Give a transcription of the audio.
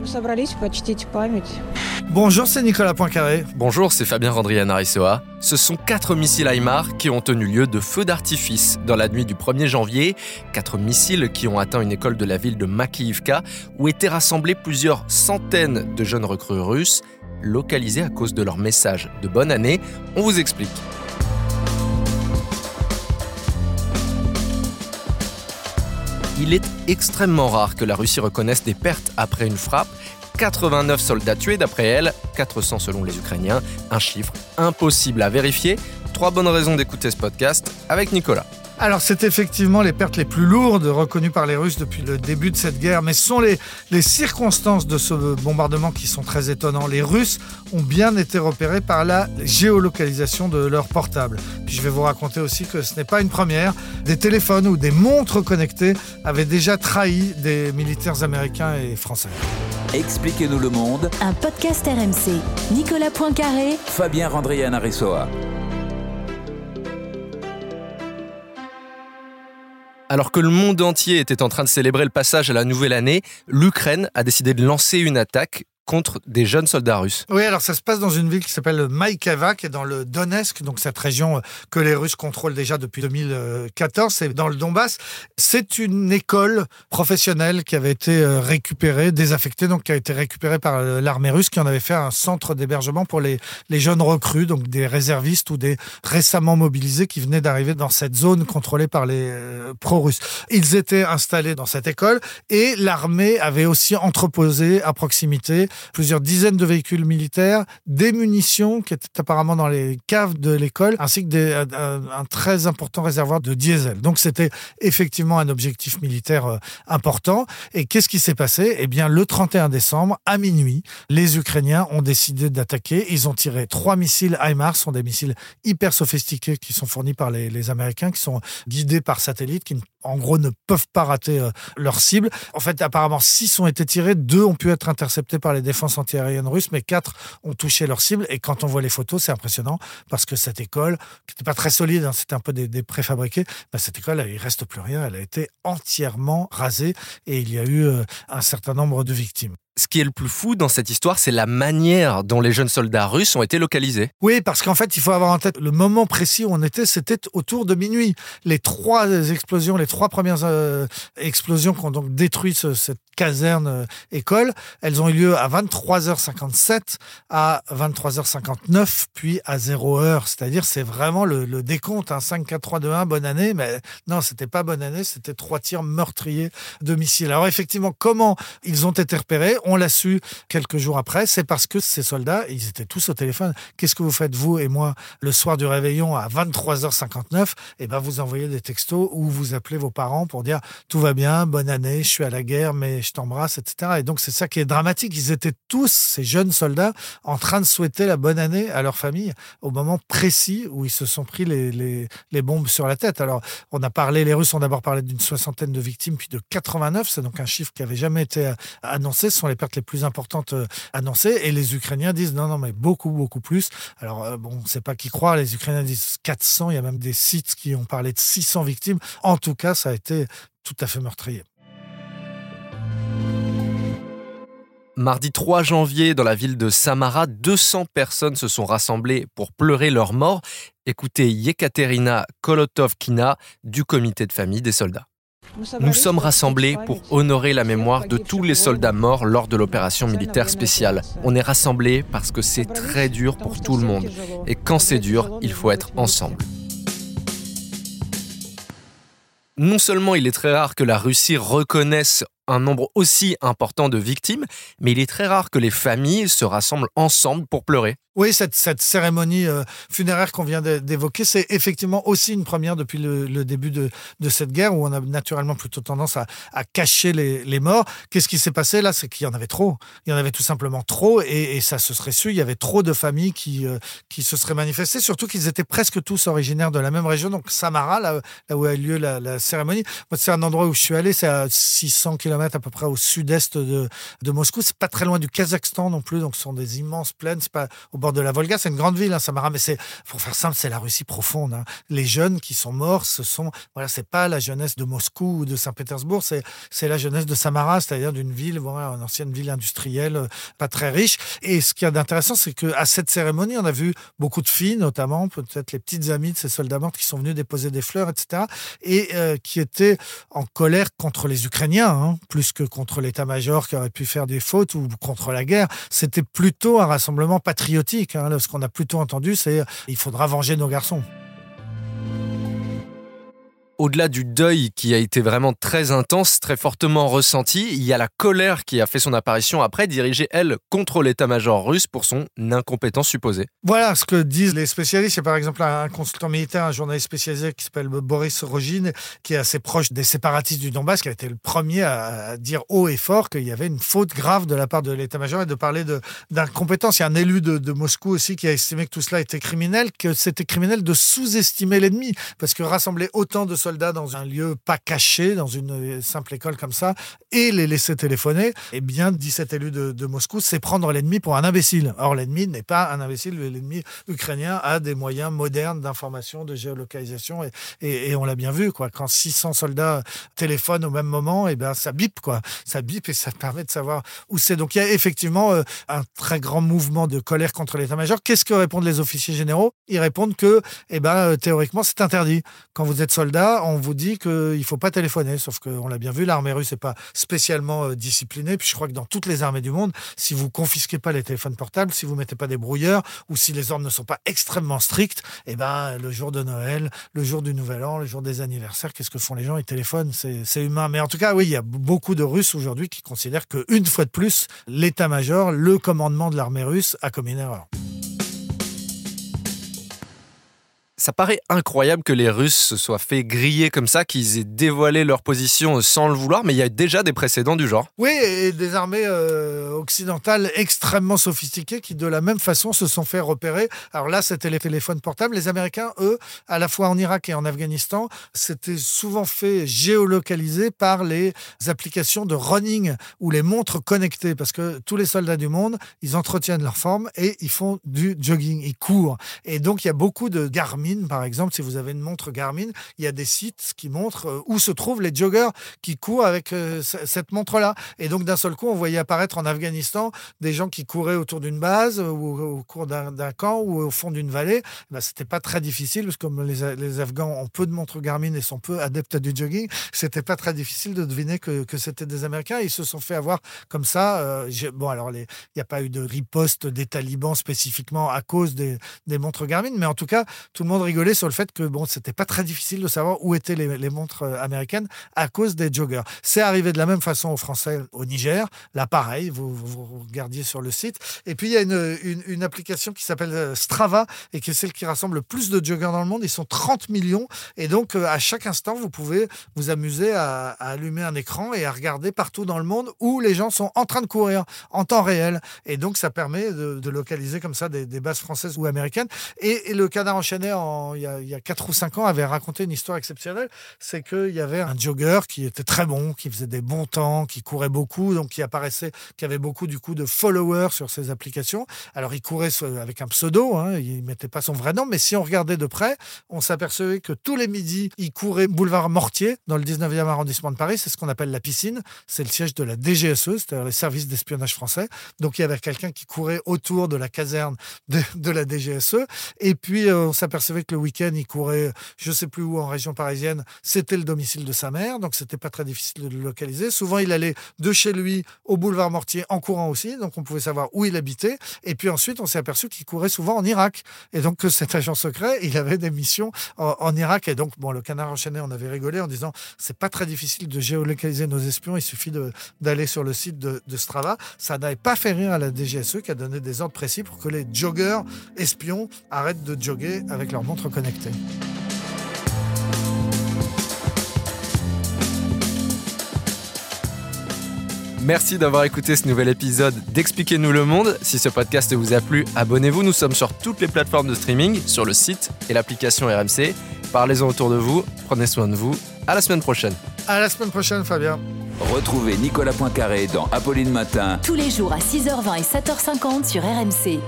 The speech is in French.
Мы собрались почтить память. Bonjour, c'est Nicolas Poincaré. Bonjour, c'est Fabien Randrian Arisoa. Ce sont quatre missiles HIMARS qui ont tenu lieu de feux d'artifice dans la nuit du 1er janvier. Quatre missiles qui ont atteint une école de la ville de Makiivka où étaient rassemblés plusieurs centaines de jeunes recrues russes localisés à cause de leur message de bonne année. On vous explique. Il est extrêmement rare que la Russie reconnaisse des pertes après une frappe. 89 soldats tués d'après elle, 400 selon les Ukrainiens, un chiffre impossible à vérifier. Trois bonnes raisons d'écouter ce podcast avec Nicolas. Alors, c'est effectivement les pertes les plus lourdes reconnues par les Russes depuis le début de cette guerre, mais ce sont les, les circonstances de ce bombardement qui sont très étonnants. Les Russes ont bien été repérés par la géolocalisation de leurs portables. Puis je vais vous raconter aussi que ce n'est pas une première. Des téléphones ou des montres connectées avaient déjà trahi des militaires américains et français. Expliquez-nous le monde, Un podcast RMC. Nicolas Poincaré, Fabien Randrian Arisoa. Alors que le monde entier était en train de célébrer le passage à la nouvelle année, l'Ukraine a décidé de lancer une attaque contre des jeunes soldats russes. Oui, alors ça se passe dans une ville qui s'appelle Maïkava, qui est dans le Donetsk, donc cette région que les Russes contrôlent déjà depuis 2014, c'est dans le Donbass. C'est une école professionnelle qui avait été euh, récupérée, désaffectée, donc qui a été récupérée par euh, l'armée russe, qui en avait fait un centre d'hébergement pour les, les jeunes recrues, donc des réservistes ou des récemment mobilisés qui venaient d'arriver dans cette zone contrôlée par les euh, pro-russes. Ils étaient installés dans cette école et l'armée avait aussi entreposé à proximité plusieurs dizaines de véhicules militaires, des munitions qui étaient apparemment dans les caves de l'école, ainsi que des, un, un très important réservoir de diesel. Donc c'était effectivement un objectif militaire euh, important. Et qu'est-ce qui s'est passé? Eh bien, le 31 décembre, à minuit, les Ukrainiens ont décidé d'attaquer. Ils ont tiré trois missiles HIMARS, sont des missiles hyper sophistiqués qui sont fournis par les, les Américains, qui sont guidés par satellite, qui en gros ne peuvent pas rater euh, leur cible. En fait, apparemment, six ont été tirés, deux ont pu être interceptés par les défenses antiaériennes russes, mais quatre ont touché leur cible. Et quand on voit les photos, c'est impressionnant parce que cette école, qui n'était pas très solide, hein, c'était un peu des, préfabriqués, bah, cette école, il reste plus rien. Elle a été entièrement rasée et il y a eu euh, un certain nombre de victimes. Ce qui est le plus fou dans cette histoire, c'est la manière dont les jeunes soldats russes ont été localisés. Oui, parce qu'en fait, il faut avoir en tête le moment précis où on était, c'était autour de minuit. Les trois explosions, les trois premières euh, explosions qui ont donc détruit ce- cette caserne euh, école, elles ont eu lieu à 23h57, à 23h59, puis à 0h. C'est-à-dire, c'est vraiment le, le décompte, hein, 5, 4, 3, 2, 1, bonne année. Mais non, c'était pas bonne année, c'était trois tirs meurtriers de missiles. Alors effectivement, comment ils ont été repérés? On l'a su quelques jours après. C'est parce que ces soldats, ils étaient tous au téléphone. Qu'est-ce que vous faites, vous et moi, le soir du réveillon à 23h59 Eh ben, vous envoyez des textos ou vous appelez vos parents pour dire tout va bien, bonne année, je suis à la guerre, mais je t'embrasse, etc. Et donc, c'est ça qui est dramatique. Ils étaient tous, ces jeunes soldats, en train de souhaiter la bonne année à leur famille au moment précis où ils se sont pris les, les, bombes sur la tête. Alors, on a parlé, les Russes ont d'abord parlé d'une soixantaine de victimes, puis de 89. C'est donc un chiffre qui avait jamais été euh, annoncé. Ce les pertes les plus importantes euh, annoncées. Et les Ukrainiens disent non, non, mais beaucoup, beaucoup plus. Alors, euh, bon, on ne sait pas qui croire. Les Ukrainiens disent 400. Il y a même des sites qui ont parlé de 600 victimes. En tout cas, ça a été tout à fait meurtrier. Mardi 3 janvier, dans la ville de Samara, 200 personnes se sont rassemblées pour pleurer leur mort. Écoutez Yekaterina Kolotovkina du comité de famille des soldats. Nous sommes rassemblés pour honorer la mémoire de tous les soldats morts lors de l'opération militaire spéciale. On est rassemblés parce que c'est très dur pour tout le monde. Et quand c'est dur, il faut être ensemble. Non seulement il est très rare que la Russie reconnaisse un nombre aussi important de victimes, mais il est très rare que les familles se rassemblent ensemble pour pleurer. Oui, cette, cette cérémonie euh, funéraire qu'on vient d'é- d'évoquer, c'est effectivement aussi une première depuis le, début de, de cette guerre où on a naturellement plutôt tendance à, à cacher les, les morts. Qu'est-ce qui s'est passé là? C'est qu'il y en avait trop. Il y en avait tout simplement trop et, et ça se serait su. Il y avait trop de familles qui, euh, qui se seraient manifestées, surtout qu'ils étaient presque tous originaires de la même région, donc Samara, là, où a eu lieu la, cérémonie. C'est un endroit où je suis allé, c'est à 600 km à peu près au sud-est de, de Moscou. C'est pas très loin du Kazakhstan non plus, donc ce sont des immenses plaines. C'est pas bord de la Volga. C'est une grande ville, hein, Samara, mais c'est, pour faire simple, c'est la Russie profonde. hein. Les jeunes qui sont morts, ce sont, voilà, c'est pas la jeunesse de Moscou ou de Saint-Pétersbourg, c'est, c'est la jeunesse de Samara, c'est-à-dire d'une ville, voilà, une ancienne ville industrielle, euh, pas très riche. Et ce qu'il y a d'intéressant, c'est que à cette cérémonie, on a vu beaucoup de filles, notamment, peut-être les petites amies de ces soldats morts qui sont venus déposer des fleurs, etc. Et euh, qui étaient en colère contre les Ukrainiens, hein, plus que contre l'état-major qui aurait pu faire des fautes ou contre la guerre. C'était plutôt un rassemblement patriotique. Hein. Ce qu'on a plutôt entendu, c'est il faudra venger nos garçons. Au-delà du deuil qui a été vraiment très intense, très fortement ressenti, il y a la colère qui a fait son apparition après, dirigée, elle, contre l'état-major russe pour son incompétence supposée. Voilà ce que disent les spécialistes. Il y a par exemple un consultant militaire, un journaliste spécialisé qui s'appelle Boris Rogine, qui est assez proche des séparatistes du Donbass, qui a été le premier à dire haut et fort qu'il y avait une faute grave de la part de l'état-major et de parler d'incompétence. Il y a un élu de, de Moscou aussi qui a estimé que tout cela était criminel, que c'était criminel de sous-estimer l'ennemi, parce que rassembler autant de soldats dans un lieu pas caché, dans une simple école comme ça, et les laisser téléphoner, eh bien, dit cet élu de, Moscou, c'est prendre l'ennemi pour un imbécile. Or, l'ennemi n'est pas un imbécile, l'ennemi ukrainien a des moyens modernes d'information, de géolocalisation, et, et- et on l'a bien vu, quoi. Quand 600 soldats téléphonent au même moment, eh bien, ça bip, quoi. Ça bip et ça permet de savoir où c'est. Donc, il y a effectivement euh, un très grand mouvement de colère contre l'état-major. Qu'est-ce que répondent les officiers généraux? Ils répondent que, eh ben, euh, théoriquement, c'est interdit. Quand vous êtes soldat, on vous dit qu'il ne faut pas téléphoner. Sauf qu'on l'a bien vu, l'armée russe n'est pas spécialement euh, disciplinée. Puis je crois que dans toutes les armées du monde, si vous confisquez pas les téléphones portables, si vous mettez pas des brouilleurs, ou si les ordres ne sont pas extrêmement stricts, eh ben, le jour de Noël, le jour du Nouvel An, le jour des anniversaires, qu'est-ce que font les gens? Ils téléphonent, c'est humain. Mais en tout cas, oui, il y a beaucoup de Russes aujourd'hui qui considèrent qu'une fois de plus, l'état-major, le commandement de l'armée russe a commis une erreur. Ça paraît incroyable que les Russes se soient fait griller comme ça, qu'ils aient dévoilé leur position sans le vouloir, mais il y a déjà des précédents du genre. Oui, et des armées euh, occidentales extrêmement sophistiquées qui, de la même façon, se sont fait repérer. Alors là, c'était les téléphones portables. Les Américains, eux, à la fois en Irak et en Afghanistan, c'était souvent fait géolocaliser par les applications de running ou les montres connectées, parce que tous les soldats du monde, ils entretiennent leur forme et ils font du jogging, ils courent. Et donc, il y a beaucoup de Garmin, par exemple, si vous avez une montre Garmin, il y a des sites qui montrent euh, où se trouvent les joggers qui courent avec euh, cette montre-là. Et donc, d'un seul coup, on voyait apparaître en Afghanistan des gens qui couraient autour d'une base euh, ou au cours d'un camp ou au fond d'une vallée. Ben, c'était pas très difficile parce que comme les, Afghans ont peu de montres Garmin et sont peu adeptes du jogging, c'était pas très difficile de deviner que, c'était des Américains. Ils se sont fait avoir comme ça. bon, alors, il n'y a pas eu de riposte des talibans spécifiquement à cause des montres Garmin, mais en tout cas, tout le monde rigolait sur le fait que bon, c'était pas très difficile de savoir où étaient les, montres euh, américaines à cause des joggers. C'est arrivé de la même façon aux Français au Niger. Là, pareil, vous, vous, regardiez sur le site. Et puis, il y a une, une, application qui s'appelle euh, Strava et qui est celle qui rassemble le plus de joggers dans le monde. Ils sont 30 millions. Et donc, euh, à chaque instant, vous pouvez vous amuser à, allumer un écran et à regarder partout dans le monde où les gens sont en train de courir en temps réel. Et donc, ça permet de, localiser comme ça des, des bases françaises ou américaines. Et, et le canard enchaîné, en, il, y a, il y a 4 ou 5 ans, avait raconté une histoire exceptionnelle. C'est qu'il y avait un jogger qui était très bon, qui faisait des bons temps, qui courait beaucoup, donc qui apparaissait, qui avait beaucoup du coup de followers sur ses applications. Alors, il courait avec un pseudo, hein, il mettait pas son vrai nom, mais si on regardait de près, on s'apercevait que tous les midis, il courait boulevard Mortier, dans le 19e arrondissement de Paris. C'est ce qu'on appelle la piscine. C'est le siège de la DGSE, c'est-à-dire les services d'espionnage français. Donc, il y avait quelqu'un qui courait autour de la caserne de, de la DGSE. Et puis, euh, on s'apercevait que le week-end, il courait, je sais plus où, en région parisienne. C'était le domicile de sa mère, donc c'était pas très difficile de le localiser. Souvent, il allait de chez lui au boulevard Mortier en courant aussi, donc on pouvait savoir où il habitait. Et puis ensuite, on s'est aperçu qu'il courait souvent en Irak. Et donc, que cet agent secret, il avait des missions en, Irak. Et donc, bon, le canard enchaîné, on avait rigolé en disant, c'est pas très difficile de géolocaliser nos espions, il suffit d'aller sur le site de, Strava. Ça n'avait pas fait rire à la DGSE qui a donné des ordres précis pour que les joggers espions arrêtent de jogger avec leur montre connectée. Merci d'avoir écouté ce nouvel épisode d'Expliquez-nous le monde. Si ce podcast vous a plu, abonnez-vous. Nous sommes sur toutes les plateformes de streaming, sur le site et l'application RMC. Parlez-en autour de vous, prenez soin de vous. À la semaine prochaine. À la semaine prochaine, Fabien. Retrouvez Nicolas Poincaré dans Apolline Matin Tous les jours à 6h20 et 7h50 sur RMC.